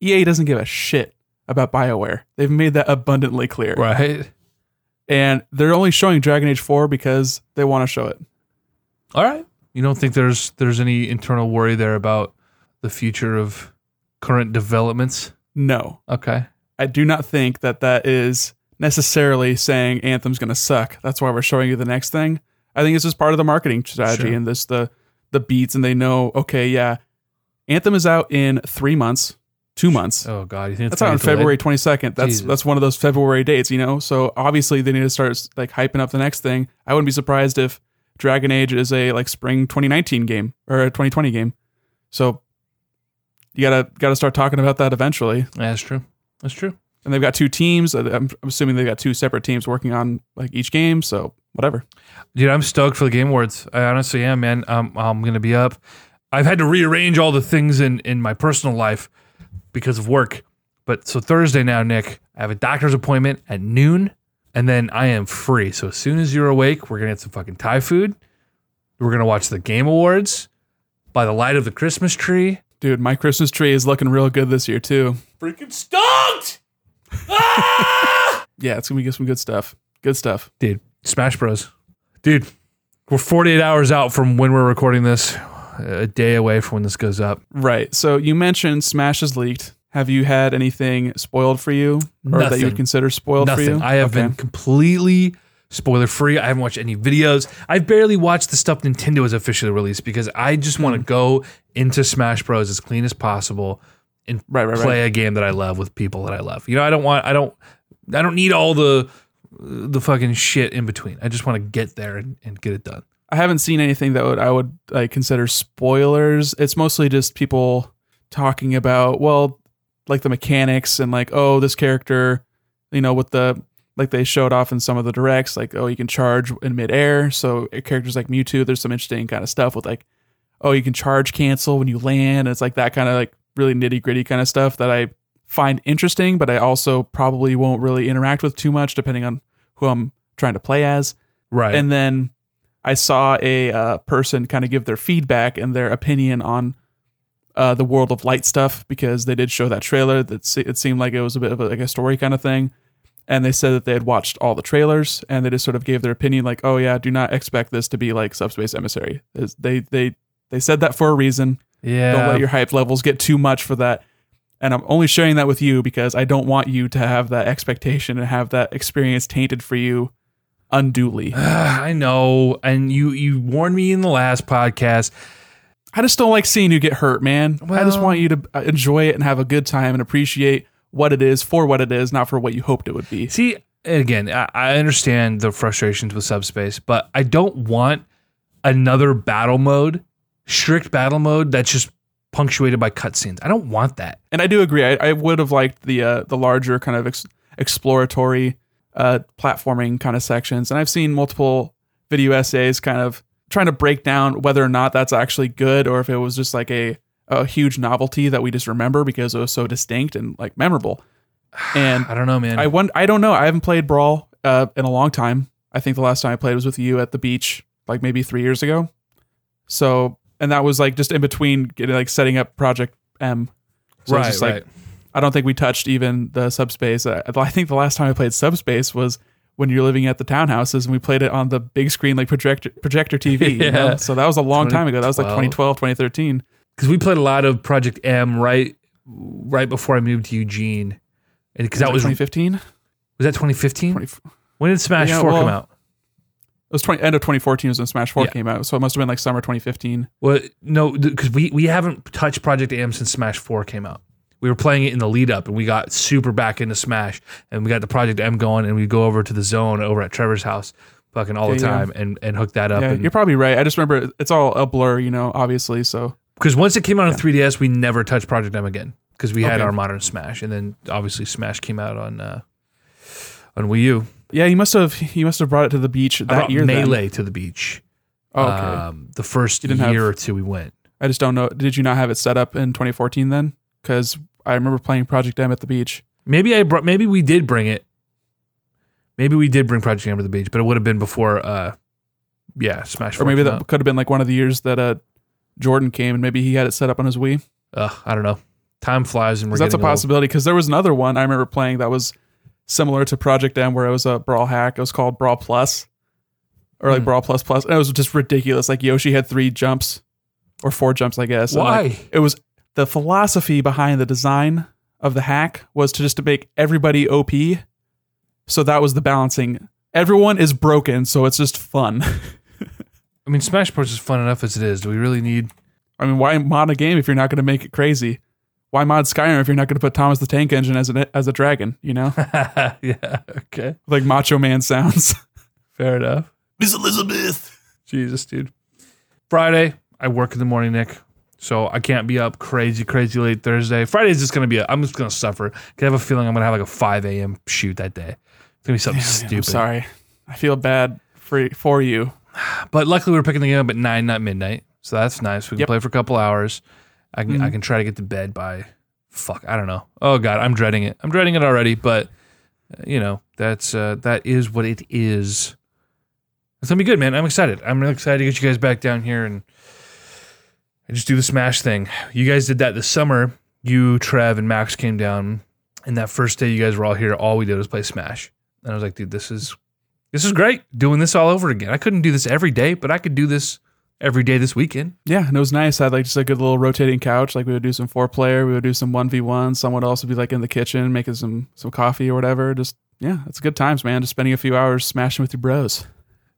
EA doesn't give a shit about BioWare. They've made that abundantly clear. right. And they're only showing Dragon Age 4 because they want to show it. All right. You don't think there's there's any internal worry there about the future of current developments? No. Okay. I do not think that that is necessarily saying Anthem's going to suck. That's why we're showing you the next thing. I think it's just part of the marketing strategy Sure. and this the the beats and they know okay, yeah. Anthem is out in 3 months, 2 months. Oh God, you think That's out on? February 22nd. That's Jesus. that's one of those February dates, you know. So obviously they need to start like hyping up the next thing. I wouldn't be surprised if Dragon Age is a like spring 2019 game or a 2020 game. So you gotta gotta start talking about that eventually. Yeah, that's true. That's true. And they've got two teams. I'm, I'm assuming they've got two separate teams working on like each game. So whatever. Dude, I'm stoked for the Game Awards. I honestly am, man. Um, I'm gonna be up. I've had to rearrange all the things in in my personal life because of work. But so Thursday now, Nick, I have a doctor's appointment at noon, and then I am free. So as soon as you're awake, we're gonna get some fucking Thai food. We're gonna watch the Game Awards by the light of the Christmas tree. Dude, my Christmas tree is looking real good this year too. Freaking stoked! Ah! Yeah, it's gonna be some good stuff. Good stuff. Dude, Smash Bros. Dude, we're 48 hours out from when we're recording this. A day away from when this goes up. Right. So you mentioned Smash is leaked. Have you had anything spoiled for you, or that you would consider spoiled for you? I have Okay. been completely spoiler free. I haven't watched any videos. I've barely watched the stuff Nintendo has officially released because I just want Hmm. to go into Smash Bros as clean as possible and Right, right, play a game that I love with people that I love. You know, I don't want I don't I don't need all the the fucking shit in between. I just want to get there and, and get it done. I haven't seen anything that would I would like consider spoilers. It's mostly just people talking about well, like the mechanics and like oh this character, you know, with the like they showed off in some of the directs, like oh you can charge in midair. So uh, characters like Mewtwo, there's some interesting kind of stuff with like oh you can charge cancel when you land. It's like that kind of like really nitty gritty kind of stuff that I find interesting, but I also probably won't really interact with too much depending on who I'm trying to play as. Right. And then I saw a uh, person kind of give their feedback and their opinion on uh, the World of Light stuff because they did show that trailer. That se- it seemed like it was a bit of a, like a story kind of thing. And they said that they had watched all the trailers and they just sort of gave their opinion, like, "Oh yeah, do not expect this to be like Subspace Emissary." Is- They they they said that for a reason. yeah. Don't let your hype levels get too much for that. And I'm only sharing that with you because I don't want you to have that expectation and have that experience tainted for you unduly. I know, and you you warned me in the last podcast. I just don't like seeing you get hurt, man. I just want you to uh, enjoy it and have a good time and appreciate what it is for what it is, not for what you hoped it would be. See, again, I, I understand the frustrations with subspace, but I don't want another battle mode, strict battle mode that's just punctuated by cutscenes. I don't want that. And I do agree. I, I would have liked the uh, the larger kind of ex- exploratory uh, platforming kind of sections. And I've seen multiple video essays kind of trying to break down whether or not that's actually good or if it was just like a a huge novelty that we just remember because it was so distinct and like memorable. And I don't know, man. I won- I don't know. I haven't played Brawl uh, in a long time. I think the last time I played was with you at the beach, like maybe three years ago. So, and that was like just in between getting like setting up Project M. So right, just like right. I don't think we touched even the subspace. I, I think the last time I played subspace was when you're living at the townhouses and we played it on the big screen like projector projector TV. you know? Yeah. So that was a long time ago. That was like 2012. 2012, 2013. because we played a lot of Project M right right before I moved to Eugene, and because that was 2015? was 2015. that 2015. 20, When did Smash Yeah, Four well- come out? it was 20, end of 2014 was when Smash 4 Yeah. came out. So it must have been like summer 2015. Well, no, because we we haven't touched Project M since Smash Four came out. We were playing it in the lead up, and we got super back into Smash, and we got the Project M going, and we go over to the zone over at Trevor's house, fucking all the Yeah, yeah. time, and and hook that up. Yeah, and- you're probably right. I just remember it's all a blur, you know, obviously. So Because once it came out on 3DS, we never touched Project M again because we had our modern Smash, and then obviously Smash came out on uh, on Wii U. yeah, you must have you must have brought it to the beach that year. then. Melee to the beach. Oh, okay. Um, the first didn't have- year or two we went. I just don't know. Did you not have it set up in 2014 then? Because I remember playing Project M at the beach. Maybe I brought. Maybe we did bring it. Maybe we did bring Project M to the beach, but it would have been before. Uh, yeah, Smash. Or maybe that out. could have been like one of the years that uh, Jordan came and maybe he had it set up on his Wii. Ugh, I don't know. Time flies, and that's a possibility. Because there was another one I remember playing that was similar to Project M, where it was a brawl hack. It was called Brawl Plus, or like Hmm. Brawl Plus Plus. And it was just ridiculous. Like Yoshi had three jumps, or four jumps, I guess. and, like, Why? it was the philosophy behind the design of the hack was to just to make everybody OP. So that was the balancing. Everyone is broken, so it's just fun. I mean, Smash Bros is fun enough as it is. Do we really need? I mean, why mod a game if you're not going to make it crazy? Why mod Skyrim if you're not going to put Thomas the Tank Engine as a as a dragon? You know, yeah. Okay. like Macho Man sounds. Fair enough. Miss Elizabeth. Jesus, dude. Friday, I work in the morning, Nick. So I can't be up crazy, crazy late Thursday. Friday's just gonna be. A, I'm just gonna suffer. I have a feeling I'm gonna have like a 5 a.m. shoot that day. It's gonna be something stupid. I'm sorry. I feel bad for for you. But luckily, we're picking the game up at nine, not midnight. So that's nice. We can Yep. play for a couple hours. I can I Mhm. can try to get to bed by fuck. I don't know. Oh god, I'm dreading it. I'm dreading it already. But uh, you know that's uh, that is what it is. It's gonna be good, man. I'm excited. I'm really excited to get you guys back down here and and just do the Smash thing. You guys did that this summer. You, Trev, and Max came down, and that first day you guys were all here. All we did was play Smash, and I was like, dude, this is this is great. Doing this all over again. I couldn't do this every day, but I could do this every day this weekend. Yeah, and it was nice. I had like just a good little rotating couch. Like we would do some four player, we would do some one v one. Someone else would be like in the kitchen making some some coffee or whatever. Just yeah, it's good times, man. Just spending a few hours smashing with your bros.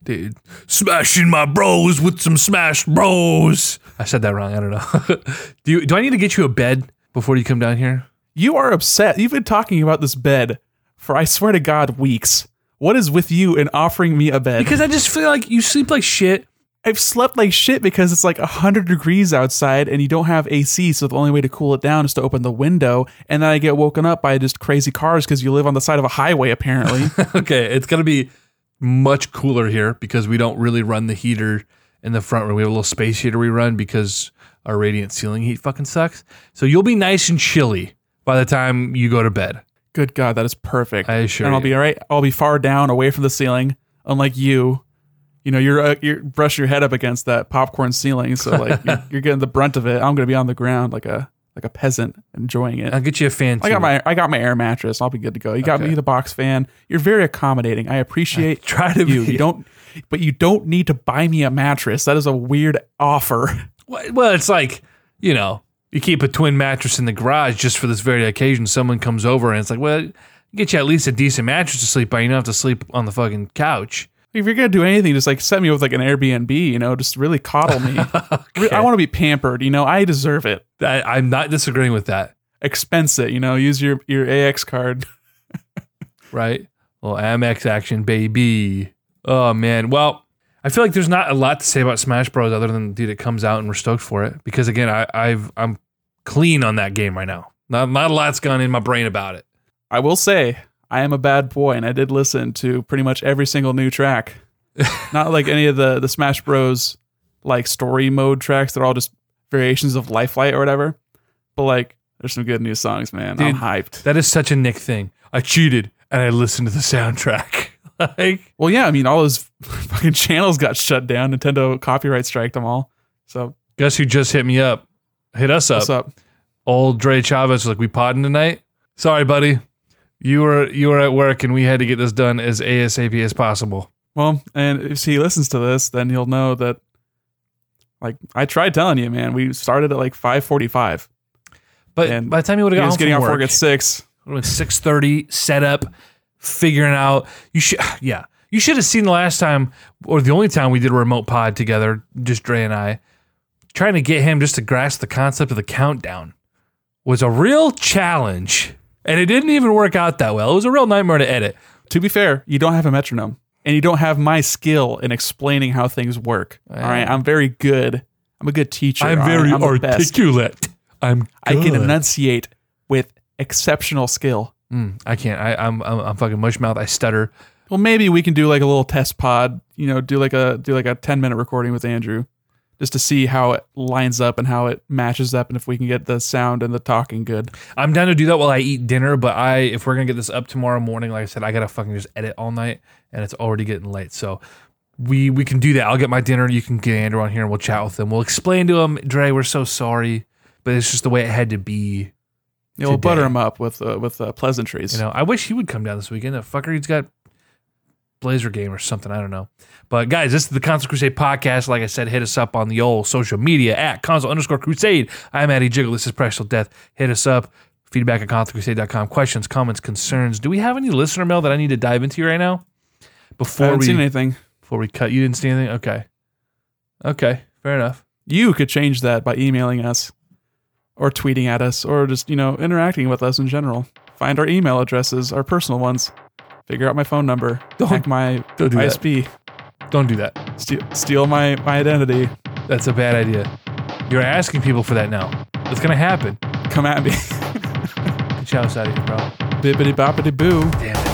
Dude, smashing my bros with some Smash Bros. I said that wrong. I don't know. do you, do I need to get you a bed before you come down here? You are upset. You've been talking about this bed for I swear to God weeks. What is with you in offering me a bed? Because I just feel like you sleep like shit. I've slept like shit because it's like 100 degrees outside and you don't have AC, so the only way to cool it down is to open the window. And then I get woken up by just crazy cars because you live on the side of a highway, apparently. okay, it's gonna be much cooler here because we don't really run the heater in the front room. We have a little space heater we run because our radiant ceiling heat fucking sucks. So you'll be nice and chilly by the time you go to bed. Good God, that is perfect. I assure and I'll you. be all right. I'll be far down, away from the ceiling, unlike you. You know, you're uh, you're brush your head up against that popcorn ceiling, so like you're, you're getting the brunt of it. I'm gonna be on the ground like a like a peasant enjoying it. I'll get you a fan. I got my I got my air mattress. I'll be good to go. You got Okay. me the box fan. You're very accommodating. I appreciate try to you. be. You don't, but you don't need to buy me a mattress. That is a weird offer. Well, well, it's like you know, You keep a twin mattress in the garage just for this very occasion. Someone comes over and it's like, well, get you at least a decent mattress to sleep on. You don't have to sleep on the fucking couch. If you're gonna do anything, just like set me with like an Airbnb, you know, just really coddle me. Re- I want to be pampered, you know. I deserve it. I, I'm not disagreeing with that, Expense it, you know. Use your your AX card. right? Well, Amex action, baby. Oh man. Well, I feel like there's not a lot to say about Smash Bros. other than dude, it comes out and we're stoked for it. Because again, I, I've I'm clean on that game right now. Not not a lot's gone in my brain about it. I will say, I am a bad boy, and I did listen to pretty much every single new track. Not like any of the the Smash Bros. like story mode tracks. They're all just variations of Lifelight or whatever. But like, there's some good new songs, man. I'm hyped. That is such a Nick thing. I cheated and I listened to the soundtrack. like Well, yeah, I mean, all those fucking channels got shut down. Nintendo copyright striked them all. So Guess who just hit me up? Hit us up. what's up? Old Dre Chavez was like, "We podding tonight." Sorry, buddy. You were you were at work and we had to get this done as ASAP as possible. Well, and if he listens to this, then he'll know that. Like I tried telling you, man. We started at like 5:45. But And by the time you would have got was home getting from off work, work at six. six thirty, set up, figuring out. You should, yeah, you should have seen the last time or the only time we did a remote pod together, just Dre and I, trying to get him just to grasp the concept of the countdown was a real challenge, and it didn't even work out that well. It was a real nightmare to edit. To be fair, you don't have a metronome, and you don't have my skill in explaining how things work. All right, I'm very good. I'm a good teacher. I'm right? very I'm articulate. I'm. I can enunciate with exceptional skill. Mm, I can't. I, I'm, I'm I'm fucking mush mouth. I stutter. Well, maybe we can do like a little test pod. You know, do like a do like a 10 minute recording with Andrew, just to see how it lines up and how it matches up, and if we can get the sound and the talking good. I'm down to do that while I eat dinner. But I, if we're gonna get this up tomorrow morning, like I said, I gotta fucking just edit all night, and it's already getting late. So we we can do that. I'll get my dinner. You can get Andrew on here, and we'll chat with him. We'll explain to him, Dre, we're so sorry, but it's just the way it had to be. Yeah, we'll butter Today. him up with uh, with uh, pleasantries. You know, I wish he would come down this weekend. That fucker, he's got Blazer game or something. I don't know. But guys, this is the Console Crusade podcast. Like I said, hit us up on the old social media at console underscore crusade. I'm Addy Jiggle. This is Precious Death. Hit us up. Feedback at consolecrusade.com. Questions, comments, concerns. Do we have any listener mail that I need to dive into right now? I Before haven't we seen anything. before we cut, you didn't see anything. Okay, okay, fair enough. You could change that by emailing us, or tweeting at us, or just you know interacting with us in general. Find our email addresses, our personal ones. Figure out my phone number. Don't- hack my don't do that. ISP. Don't do that. Steal, steal my my identity. That's a bad idea. You're asking people for that now. It's gonna happen. Come at me. Get your house out of here, bro. Bippity boppity boo. Damn it.